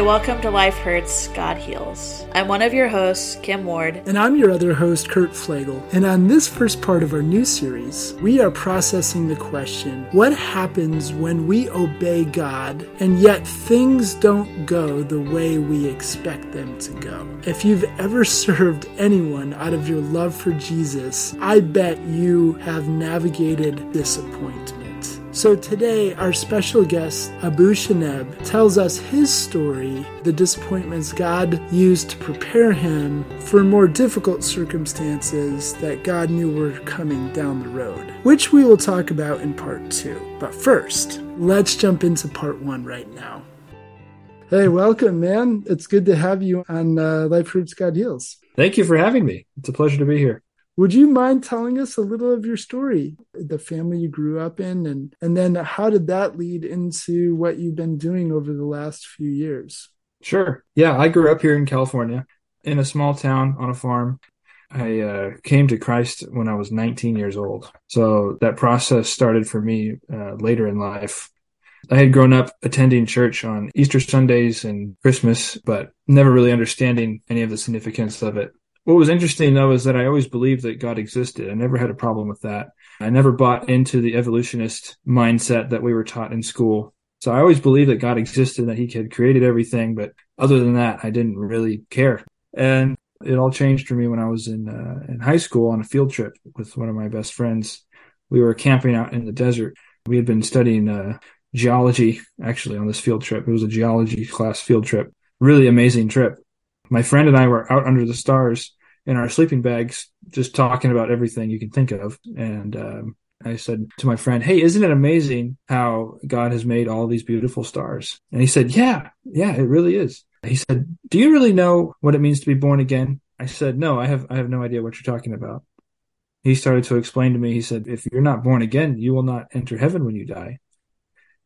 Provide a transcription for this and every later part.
Welcome to Life Hurts, God Heals. I'm one of your hosts, Kim Ward. And I'm your other host, Kurt Flagel. And on this first part of our new series, we are processing the question what happens when we obey God and yet things don't go the way we expect them to go? If you've ever served anyone out of your love for Jesus, I bet you have navigated disappointment. So today, our special guest, Abu Shaneb, tells us his story, the disappointments God used to prepare him for more difficult circumstances that God knew were coming down the road, which we will talk about in part two. But first, let's jump into part one right now. Hey, welcome, man. It's good to have you on uh, Life Hurts God Heals. Thank you for having me. It's a pleasure to be here. Would you mind telling us a little of your story, the family you grew up in, and and then how did that lead into what you've been doing over the last few years? Sure. Yeah, I grew up here in California, in a small town on a farm. I uh, came to Christ when I was 19 years old. So that process started for me uh, later in life. I had grown up attending church on Easter Sundays and Christmas, but never really understanding any of the significance of it what was interesting though is that I always believed that God existed. I never had a problem with that. I never bought into the evolutionist mindset that we were taught in school. So I always believed that God existed, that he had created everything. But other than that, I didn't really care. And it all changed for me when I was in, uh, in high school on a field trip with one of my best friends. We were camping out in the desert. We had been studying, uh, geology actually on this field trip. It was a geology class field trip. Really amazing trip. My friend and I were out under the stars in our sleeping bags, just talking about everything you can think of. And um, I said to my friend, Hey, isn't it amazing how God has made all these beautiful stars? And he said, Yeah, yeah, it really is. He said, Do you really know what it means to be born again? I said, No, I have, I have no idea what you're talking about. He started to explain to me, he said, If you're not born again, you will not enter heaven when you die.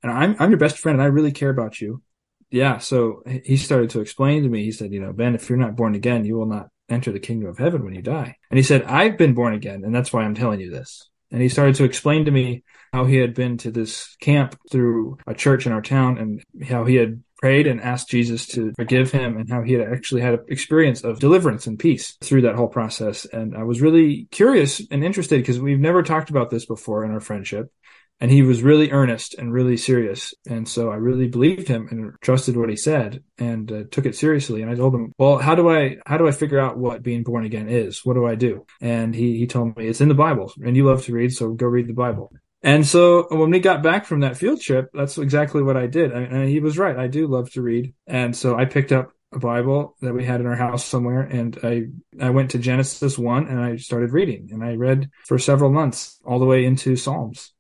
And I'm, I'm your best friend and I really care about you. Yeah. So he started to explain to me, he said, You know, Ben, if you're not born again, you will not enter the kingdom of heaven when you die. And he said, I've been born again, and that's why I'm telling you this. And he started to explain to me how he had been to this camp through a church in our town and how he had prayed and asked Jesus to forgive him and how he had actually had an experience of deliverance and peace through that whole process. And I was really curious and interested because we've never talked about this before in our friendship and he was really earnest and really serious. And so I really believed him and trusted what he said and uh, took it seriously. And I told him, well, how do I, how do I figure out what being born again is? What do I do? And he, he told me it's in the Bible and you love to read. So go read the Bible. And so when we got back from that field trip, that's exactly what I did. And he was right. I do love to read. And so I picked up a Bible that we had in our house somewhere, and I I went to Genesis one and I started reading, and I read for several months all the way into Psalms,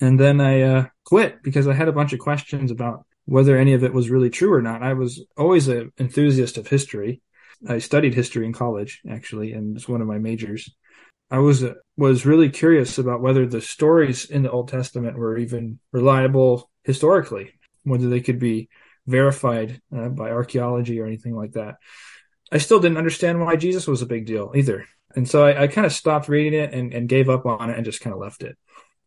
and then I uh, quit because I had a bunch of questions about whether any of it was really true or not. I was always an enthusiast of history. I studied history in college, actually, and it's one of my majors. I was uh, was really curious about whether the stories in the Old Testament were even reliable historically, whether they could be verified uh, by archaeology or anything like that. I still didn't understand why Jesus was a big deal either. And so I, I kind of stopped reading it and, and gave up on it and just kind of left it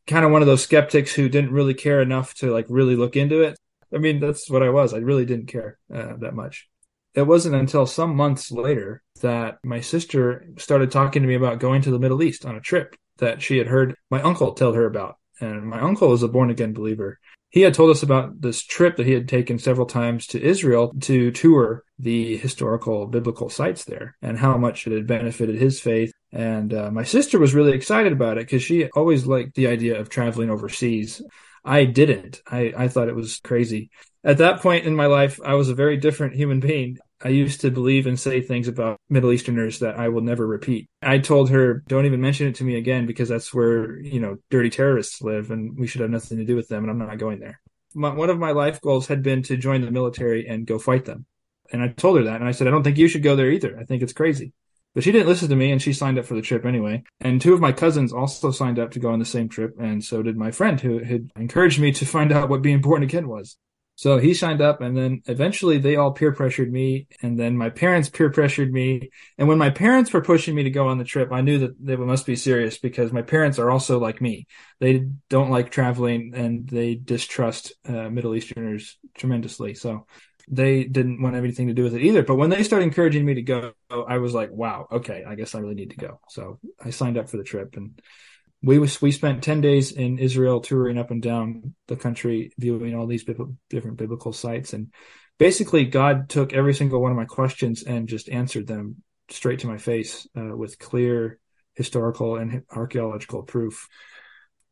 kind of one of those skeptics who didn't really care enough to like really look into it. I mean, that's what I was. I really didn't care uh, that much. It wasn't until some months later that my sister started talking to me about going to the Middle East on a trip that she had heard my uncle tell her about. And my uncle is a born again believer he had told us about this trip that he had taken several times to Israel to tour the historical biblical sites there and how much it had benefited his faith. And uh, my sister was really excited about it because she always liked the idea of traveling overseas. I didn't. I, I thought it was crazy. At that point in my life, I was a very different human being. I used to believe and say things about Middle Easterners that I will never repeat. I told her, don't even mention it to me again because that's where, you know, dirty terrorists live and we should have nothing to do with them and I'm not going there. My, one of my life goals had been to join the military and go fight them. And I told her that and I said, I don't think you should go there either. I think it's crazy. But she didn't listen to me and she signed up for the trip anyway. And two of my cousins also signed up to go on the same trip. And so did my friend who had encouraged me to find out what being born again was. So he signed up and then eventually they all peer pressured me and then my parents peer pressured me. And when my parents were pushing me to go on the trip, I knew that they must be serious because my parents are also like me. They don't like traveling and they distrust uh, Middle Easterners tremendously. So they didn't want anything to do with it either. But when they started encouraging me to go, I was like, wow, okay, I guess I really need to go. So I signed up for the trip and we was, we spent 10 days in Israel touring up and down the country, viewing all these different biblical sites. And basically God took every single one of my questions and just answered them straight to my face uh, with clear historical and archaeological proof.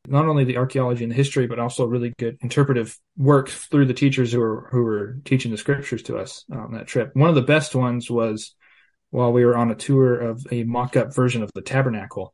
Not only the archaeology and the history, but also really good interpretive work through the teachers who were who were teaching the scriptures to us on that trip. One of the best ones was while we were on a tour of a mock-up version of the tabernacle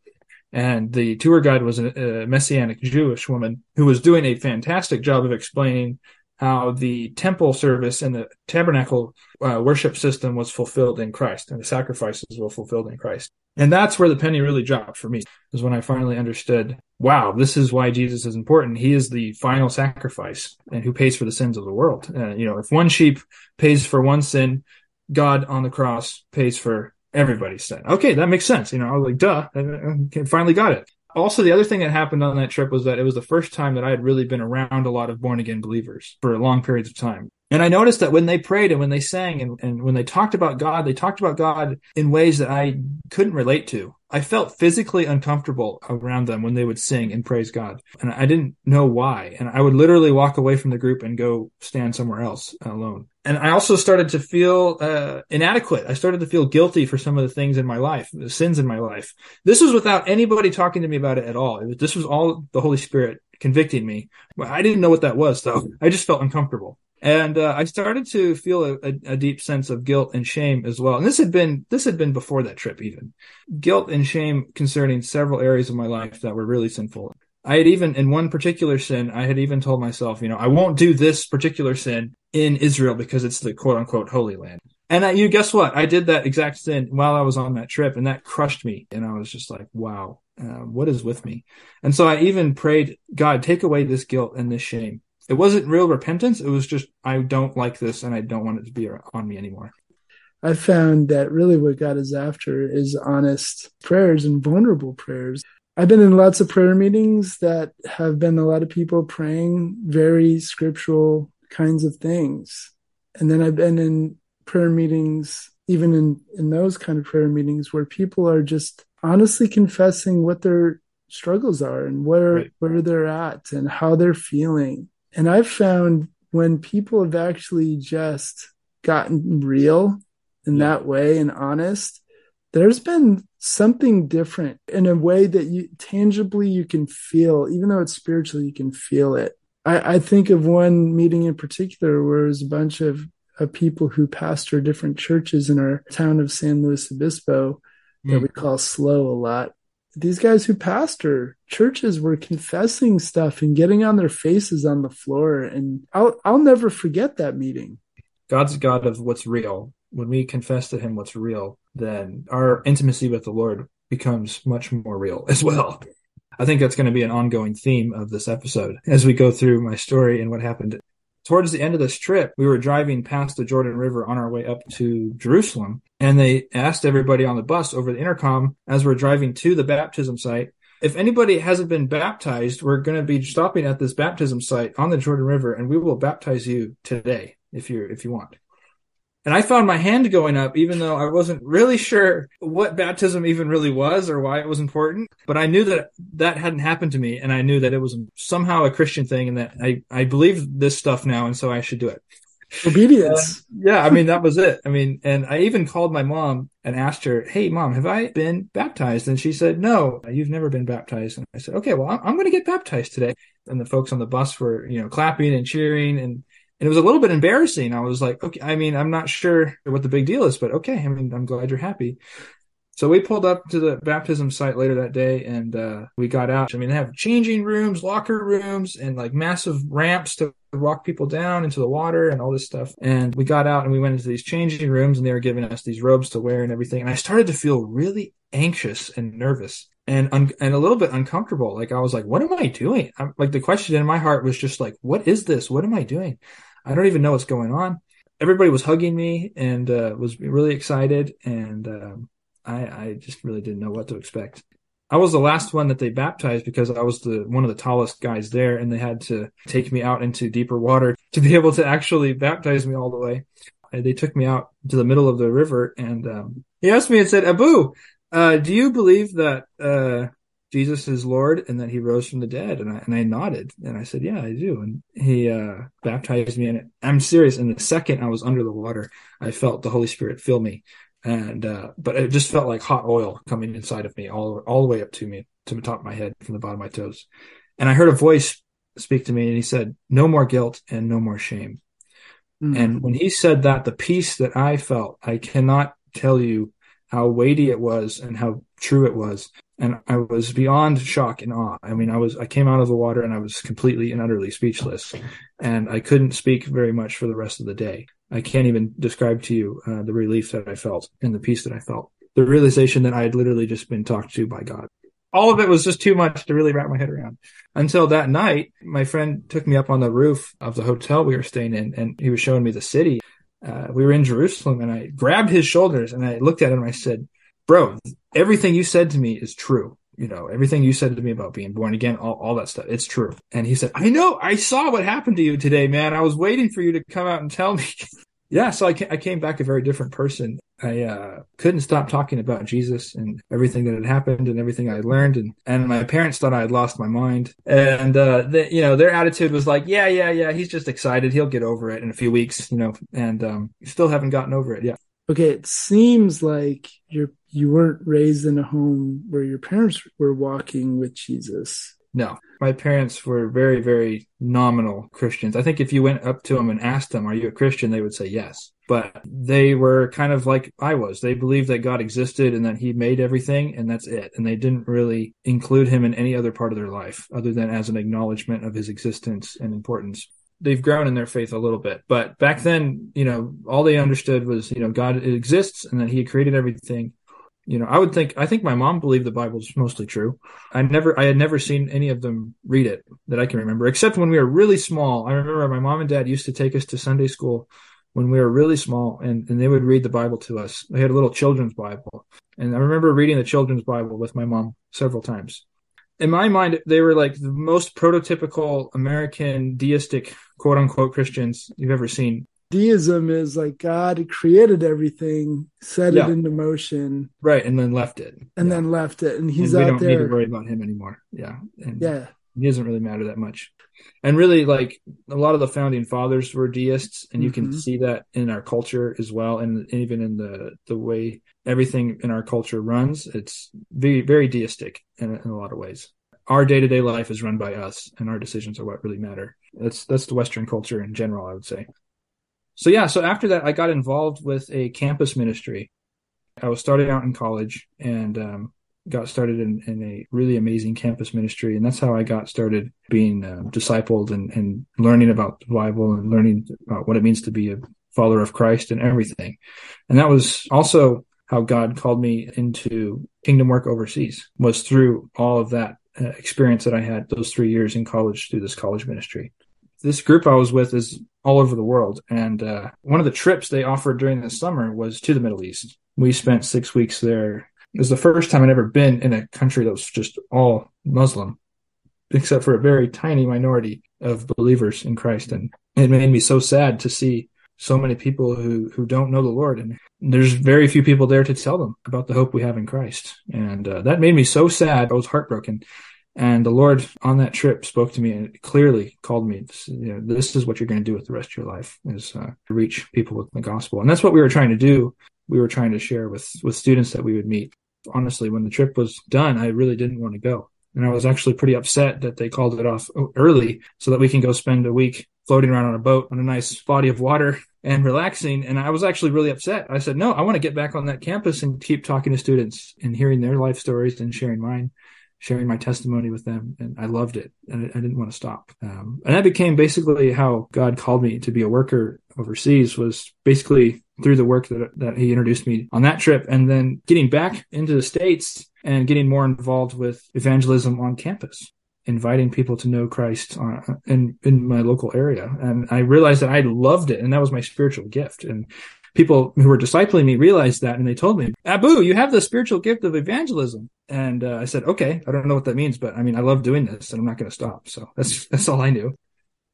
and the tour guide was a, a, messianic Jewish woman who was doing a fantastic job of explaining how the temple service and the tabernacle uh, worship system was fulfilled in Christ and the sacrifices were fulfilled in Christ. And that's where the penny really dropped for me is when I finally understood, wow, this is why Jesus is important. He is the final sacrifice and who pays for the sins of the world. Uh, you know, if one sheep pays for one sin, God on the cross pays for everybody's sin. Okay, that makes sense. You know, I was like, duh, I finally got it. Also, the other thing that happened on that trip was that it was the first time that I had really been around a lot of born again believers for long periods of time. And I noticed that when they prayed and when they sang and, and when they talked about God, they talked about God in ways that I couldn't relate to. I felt physically uncomfortable around them when they would sing and praise God. And I didn't know why. And I would literally walk away from the group and go stand somewhere else alone. And I also started to feel uh, inadequate. I started to feel guilty for some of the things in my life, the sins in my life. This was without anybody talking to me about it at all. It was, this was all the Holy Spirit convicting me. I didn't know what that was though. I just felt uncomfortable. And uh, I started to feel a, a, deep sense of guilt and shame as well. And this had been this had been before that trip, even guilt and shame concerning several areas of my life that were really sinful. I had even in one particular sin, I had even told myself, you know, I won't do this particular sin in Israel because it's the quote unquote holy land. And I, you guess what? I did that exact sin while I was on that trip, and that crushed me. And I was just like, wow, uh, what is with me? And so I even prayed, God, take away this guilt and this shame it wasn't real repentance. It was just, I don't like this and I don't want it to be on me anymore. I found that really what God is after is honest prayers and vulnerable prayers. I've been in lots of prayer meetings that have been a lot of people praying very scriptural kinds of things. And then I've been in prayer meetings, even in, in those kind of prayer meetings where people are just honestly confessing what their struggles are and where, right. where they're at and how they're feeling and I've found when people have actually just gotten real in that way and honest, there's been something different in a way that you tangibly you can feel, even though it's spiritual, you can feel it. I, I think of one meeting in particular where it was a bunch of, of people who pastor different churches in our town of San Luis Obispo mm. that we call slow a lot these guys who pastor churches were confessing stuff and getting on their faces on the floor and I'll I'll never forget that meeting. God's God of what's real. When we confess to him what's real, then our intimacy with the Lord becomes much more real as well. I think that's going to be an ongoing theme of this episode as we go through my story and what happened towards the end of this trip, we were driving past the Jordan River on our way up to Jerusalem, and they asked everybody on the bus over the intercom as we're driving to the baptism site. If anybody hasn't been baptized, we're going to be stopping at this baptism site on the Jordan River, and we will baptize you today if you if you want. And I found my hand going up, even though I wasn't really sure what baptism even really was or why it was important. But I knew that that hadn't happened to me. And I knew that it was somehow a Christian thing and that I, I believe this stuff now. And so I should do it. Obedience. Uh, yeah. I mean, that was it. I mean, and I even called my mom and asked her, Hey, mom, have I been baptized? And she said, No, you've never been baptized. And I said, Okay, well, I'm going to get baptized today. And the folks on the bus were, you know, clapping and cheering. And and it was a little bit embarrassing. I was like, okay, I mean, I'm not sure what the big deal is, but okay. I mean, I'm glad you're happy. So we pulled up to the baptism site later that day and uh, we got out. I mean, they have changing rooms, locker rooms, and like massive ramps to walk people down into the water and all this stuff. And we got out and we went into these changing rooms and they were giving us these robes to wear and everything. And I started to feel really anxious and nervous and un- and a little bit uncomfortable. Like I was like, what am I doing? I'm, like the question in my heart was just like, what is this? What am I doing? I don't even know what's going on. Everybody was hugging me and uh, was really excited, and um, I, I just really didn't know what to expect. I was the last one that they baptized because I was the one of the tallest guys there, and they had to take me out into deeper water to be able to actually baptize me all the way. They took me out to the middle of the river, and um, he asked me and said, "Abu, uh, do you believe that uh, Jesus is Lord and that He rose from the dead?" And I and I nodded, and I said, "Yeah, I do." And he uh, baptized me, and I'm serious. In the second I was under the water, I felt the Holy Spirit fill me and uh, but it just felt like hot oil coming inside of me all all the way up to me to the top of my head from the bottom of my toes and i heard a voice speak to me and he said no more guilt and no more shame mm. and when he said that the peace that i felt i cannot tell you how weighty it was and how true it was and i was beyond shock and awe i mean i was i came out of the water and i was completely and utterly speechless and i couldn't speak very much for the rest of the day I can't even describe to you uh, the relief that I felt and the peace that I felt. The realization that I had literally just been talked to by God. All of it was just too much to really wrap my head around. Until that night, my friend took me up on the roof of the hotel we were staying in, and he was showing me the city. Uh, we were in Jerusalem, and I grabbed his shoulders and I looked at him and I said, "Bro, everything you said to me is true you know, everything you said to me about being born again, all, all that stuff, it's true. And he said, I know, I saw what happened to you today, man. I was waiting for you to come out and tell me. yeah, so I, I came back a very different person. I uh, couldn't stop talking about Jesus and everything that had happened and everything I learned, and and my parents thought I had lost my mind, and uh, you know their attitude was like, yeah, yeah, yeah, he's just excited, he'll get over it in a few weeks, you know, and um, still haven't gotten over it yet. Okay, it seems like you're you weren't raised in a home where your parents were walking with Jesus. No, my parents were very, very nominal Christians. I think if you went up to them and asked them, Are you a Christian? they would say yes. But they were kind of like I was. They believed that God existed and that He made everything, and that's it. And they didn't really include Him in any other part of their life other than as an acknowledgement of His existence and importance they've grown in their faith a little bit. But back then, you know, all they understood was, you know, God exists and that he created everything you know, I would think I think my mom believed the Bible's mostly true. I never I had never seen any of them read it that I can remember, except when we were really small. I remember my mom and dad used to take us to Sunday school when we were really small and, and they would read the Bible to us. They had a little children's Bible. And I remember reading the children's Bible with my mom several times. In my mind, they were like the most prototypical American deistic quote unquote Christians you've ever seen deism is like God created everything, set yeah. it into motion, right, and then left it, and yeah. then left it, and he's and out there. we don't need to worry about him anymore. Yeah, and yeah, he doesn't really matter that much. And really, like a lot of the founding fathers were deists, and you mm-hmm. can see that in our culture as well, and even in the the way everything in our culture runs. It's very very deistic in, in a lot of ways our day-to-day life is run by us and our decisions are what really matter that's that's the western culture in general i would say so yeah, so after that, I got involved with a campus ministry. I was starting out in college and um, got started in, in, a really amazing campus ministry, and that's how I got started being uh, discipled and, and learning about the Bible and learning about what it means to be a follower of Christ and everything. And that was also how God called me into kingdom work overseas was through all of that uh, experience that I had those three years in college through this college ministry this group I was with is all over the world. And uh, one of the trips they offered during the summer was to the Middle East. We spent six weeks there. It was the first time I'd ever been in a country that was just all Muslim, except for a very tiny minority of believers in Christ. And it made me so sad to see so many people who, who don't know the Lord. And there's very few people there to tell them about the hope we have in Christ. And uh, that made me so sad. I was heartbroken. And the Lord on that trip spoke to me and clearly called me. You know, this is what you're going to do with the rest of your life is uh, reach people with the gospel. And that's what we were trying to do. We were trying to share with, with students that we would meet. Honestly, when the trip was done, I really didn't want to go. And I was actually pretty upset that they called it off early so that we can go spend a week floating around on a boat on a nice body of water and relaxing. And I was actually really upset. I said, no, I want to get back on that campus and keep talking to students and hearing their life stories and sharing mine sharing my testimony with them, and I loved it, and I didn't want to stop. Um, and that became basically how God called me to be a worker overseas. Was basically through the work that that He introduced me on that trip, and then getting back into the states and getting more involved with evangelism on campus inviting people to know Christ uh, in in my local area, and I realized that I loved it, and that was my spiritual gift. And people who were discipling me realized that and they told me, Abu, you have the spiritual gift of evangelism. And uh, I said, okay, I don't know what that means, but I mean, I love doing this and I'm not going to stop. So that's, that's all I knew.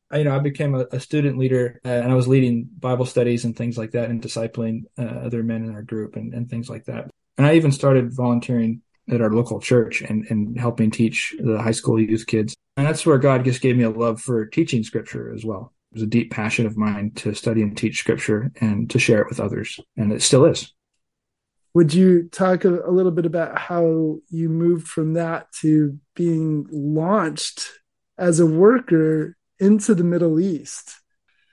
I, you know, I became a, a student leader uh, and I was leading Bible studies and things like that and discipling uh, other men in our group and, and things like that. And I even started volunteering at our local church and, and helping teach the high school youth kids. And that's where God just gave me a love for teaching scripture as well. It was a deep passion of mine to study and teach scripture and to share it with others. And it still is. Would you talk a, a little bit about how you moved from that to being launched as a worker into the Middle East?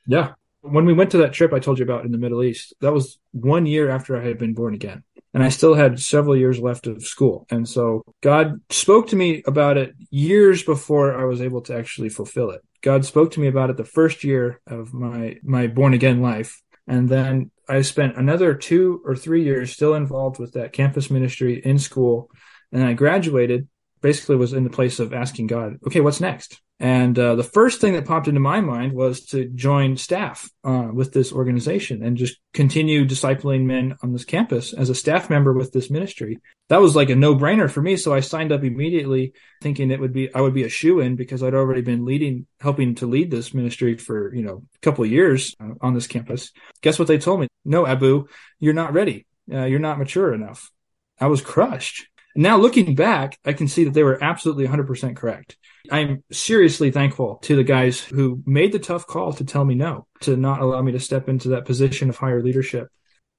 Yeah. When we went to that trip I told you about in the Middle East, that was one year after I had been born again and I still had several years left of school. And so God spoke to me about it years before I was able to actually fulfill it. God spoke to me about it the first year of my, my born again life. And then I spent another two or three years still involved with that campus ministry in school. And I graduated, basically was in the place of asking God, okay, what's next? And uh, the first thing that popped into my mind was to join staff uh, with this organization and just continue discipling men on this campus as a staff member with this ministry. That was like a no brainer for me. So I signed up immediately thinking it would be, I would be a shoe in because I'd already been leading, helping to lead this ministry for, you know, a couple years uh, on this campus. Guess what they told me? No, Abu, you're not ready. Uh, you're not mature enough. I was crushed. Now looking back, I can see that they were absolutely 100% correct. I'm seriously thankful to the guys who made the tough call to tell me no, to not allow me to step into that position of higher leadership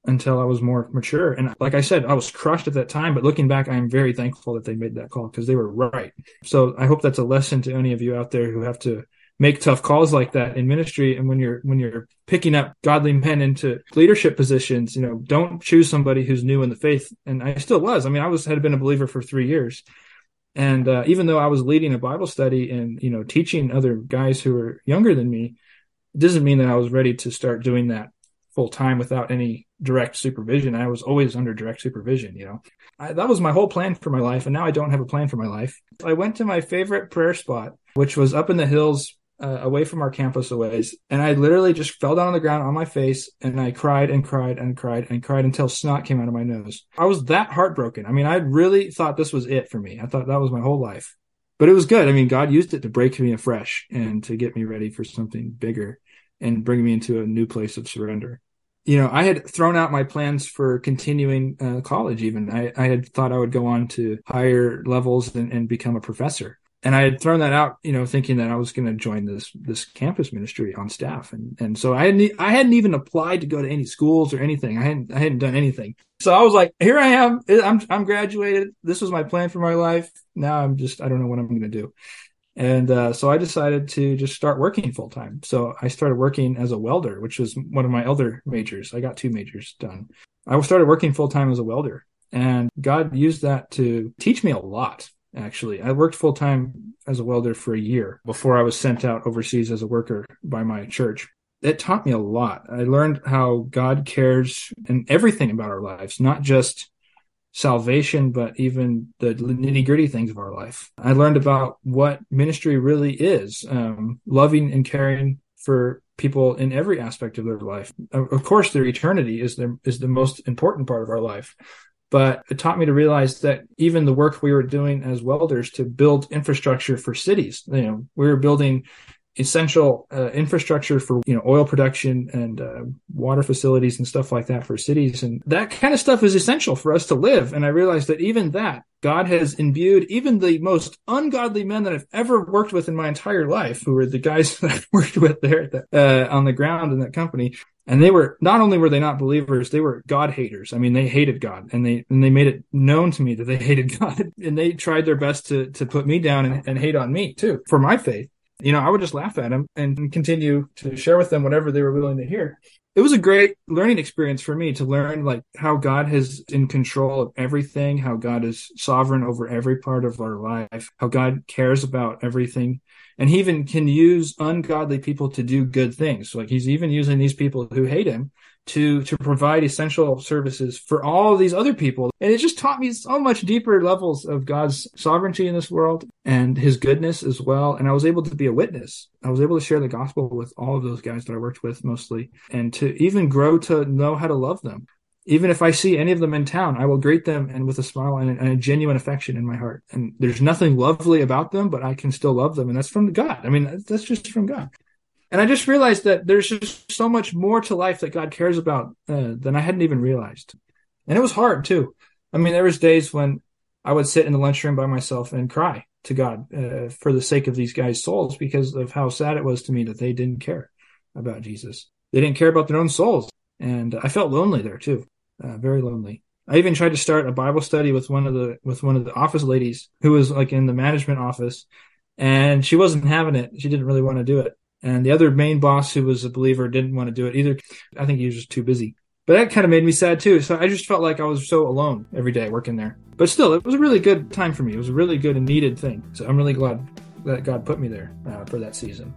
until I was more mature. And like I said, I was crushed at that time, but looking back, I'm very thankful that they made that call because they were right. So I hope that's a lesson to any of you out there who have to make tough calls like that in ministry. And when you're when you're picking up godly men into leadership positions you know don't choose somebody who's new in the faith. And i still was. I mean i was had been a believer for three years. And uh, even though i was leading a bible study and you know teaching other guys who were younger than me it doesn't mean that i was ready to start doing that full time without any direct supervision. I was always under direct supervision you know. I, that was my whole plan for my life. And now i don't have a plan for my life. I went to my favorite prayer spot which was up in the hills uh, away from our campus a ways, and I literally just fell down on the ground on my face, and I cried and cried and cried and cried until snot came out of my nose. I was that heartbroken. I mean, I really thought this was it for me. I thought that was my whole life, but it was good. I mean, God used it to break me afresh and to get me ready for something bigger and bring me into a new place of surrender. You know, I had thrown out my plans for continuing uh, college. Even I, I had thought I would go on to higher levels and, and become a professor and I had thrown that out, you know, thinking that I was going to join this this campus ministry on staff, and and so I hadn't I hadn't even applied to go to any schools or anything. I hadn't I hadn't done anything. So I was like, here I am. I'm I'm graduated. This was my plan for my life. Now I'm just I don't know what I'm going to do, and uh, so I decided to just start working full time. So I started working as a welder, which was one of my other majors. I got two majors done. I started working full time as a welder, and God used that to teach me a lot actually. I worked full time as a welder for a year before I was sent out overseas as a worker by my church. It taught me a lot. I learned how God cares in everything about our lives, not just salvation, but even the nitty gritty things of our life. I learned about what ministry really is, um, loving and caring for people in every aspect of their life. Of course, their eternity is the, is the most important part of our life, but it taught me to realize that even the work we were doing as welders to build infrastructure for cities, you know, we were building essential uh, infrastructure for you know oil production and uh, water facilities and stuff like that for cities. And that kind of stuff is essential for us to live. And i realized that even that god has imbued even the most ungodly men that i've ever worked with in my entire life who were the guys that i worked with there the, uh, on the ground in that company and they were not only were they not believers they were god haters. I mean they hated god and they and they made it known to me that they hated god and they tried their best to to put me down and, and hate on me too for my faith. You know i would just laugh at them and continue to share with them whatever they were willing to hear. It was a great learning experience for me to learn like how God is in control of everything, how God is sovereign over every part of our life, how God cares about everything. And he even can use ungodly people to do good things. Like he's even using these people who hate him to to provide essential services for all these other people. And it just taught me so much deeper levels of god's sovereignty in this world and his goodness as well. And i was able to be a witness. I was able to share the gospel with all of those guys that i worked with mostly and to even grow to know how to love them even if i see any of them in town i will greet them and with a smile and a, and a genuine affection in my heart and there's nothing lovely about them but i can still love them and that's from god i mean that's just from god and I just realized that there's just so much more to life that God cares about uh, than I hadn't even realized. And it was hard too. I mean, there was days when I would sit in the lunchroom by myself and cry to God uh, for the sake of these guys' souls because of how sad it was to me that they didn't care about Jesus. They didn't care about their own souls. And I felt lonely there too, uh, very lonely. I even tried to start a Bible study with one of the with one of the office ladies who was like in the management office, and she wasn't having it. She didn't really want to do it. And the other main boss, who was a believer, didn't want to do it either. I think he was just too busy. But that kind of made me sad too. So I just felt like I was so alone every day working there. But still, it was a really good time for me. It was a really good and needed thing. So I'm really glad that God put me there uh, for that season.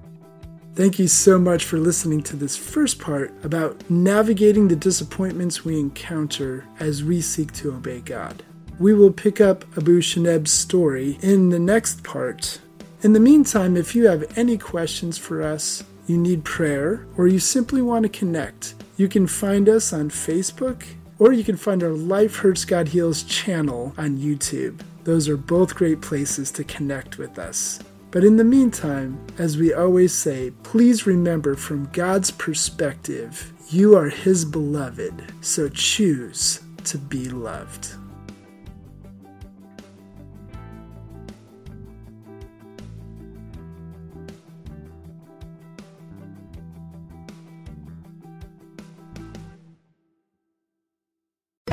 Thank you so much for listening to this first part about navigating the disappointments we encounter as we seek to obey God. We will pick up Abu Shaneb's story in the next part in the meantime, if you have any questions for us, you need prayer, or you simply want to connect, you can find us on Facebook or you can find our Life Hurts God Heals channel on YouTube. Those are both great places to connect with us. But in the meantime, as we always say, please remember from God's perspective, you are His beloved, so choose to be loved.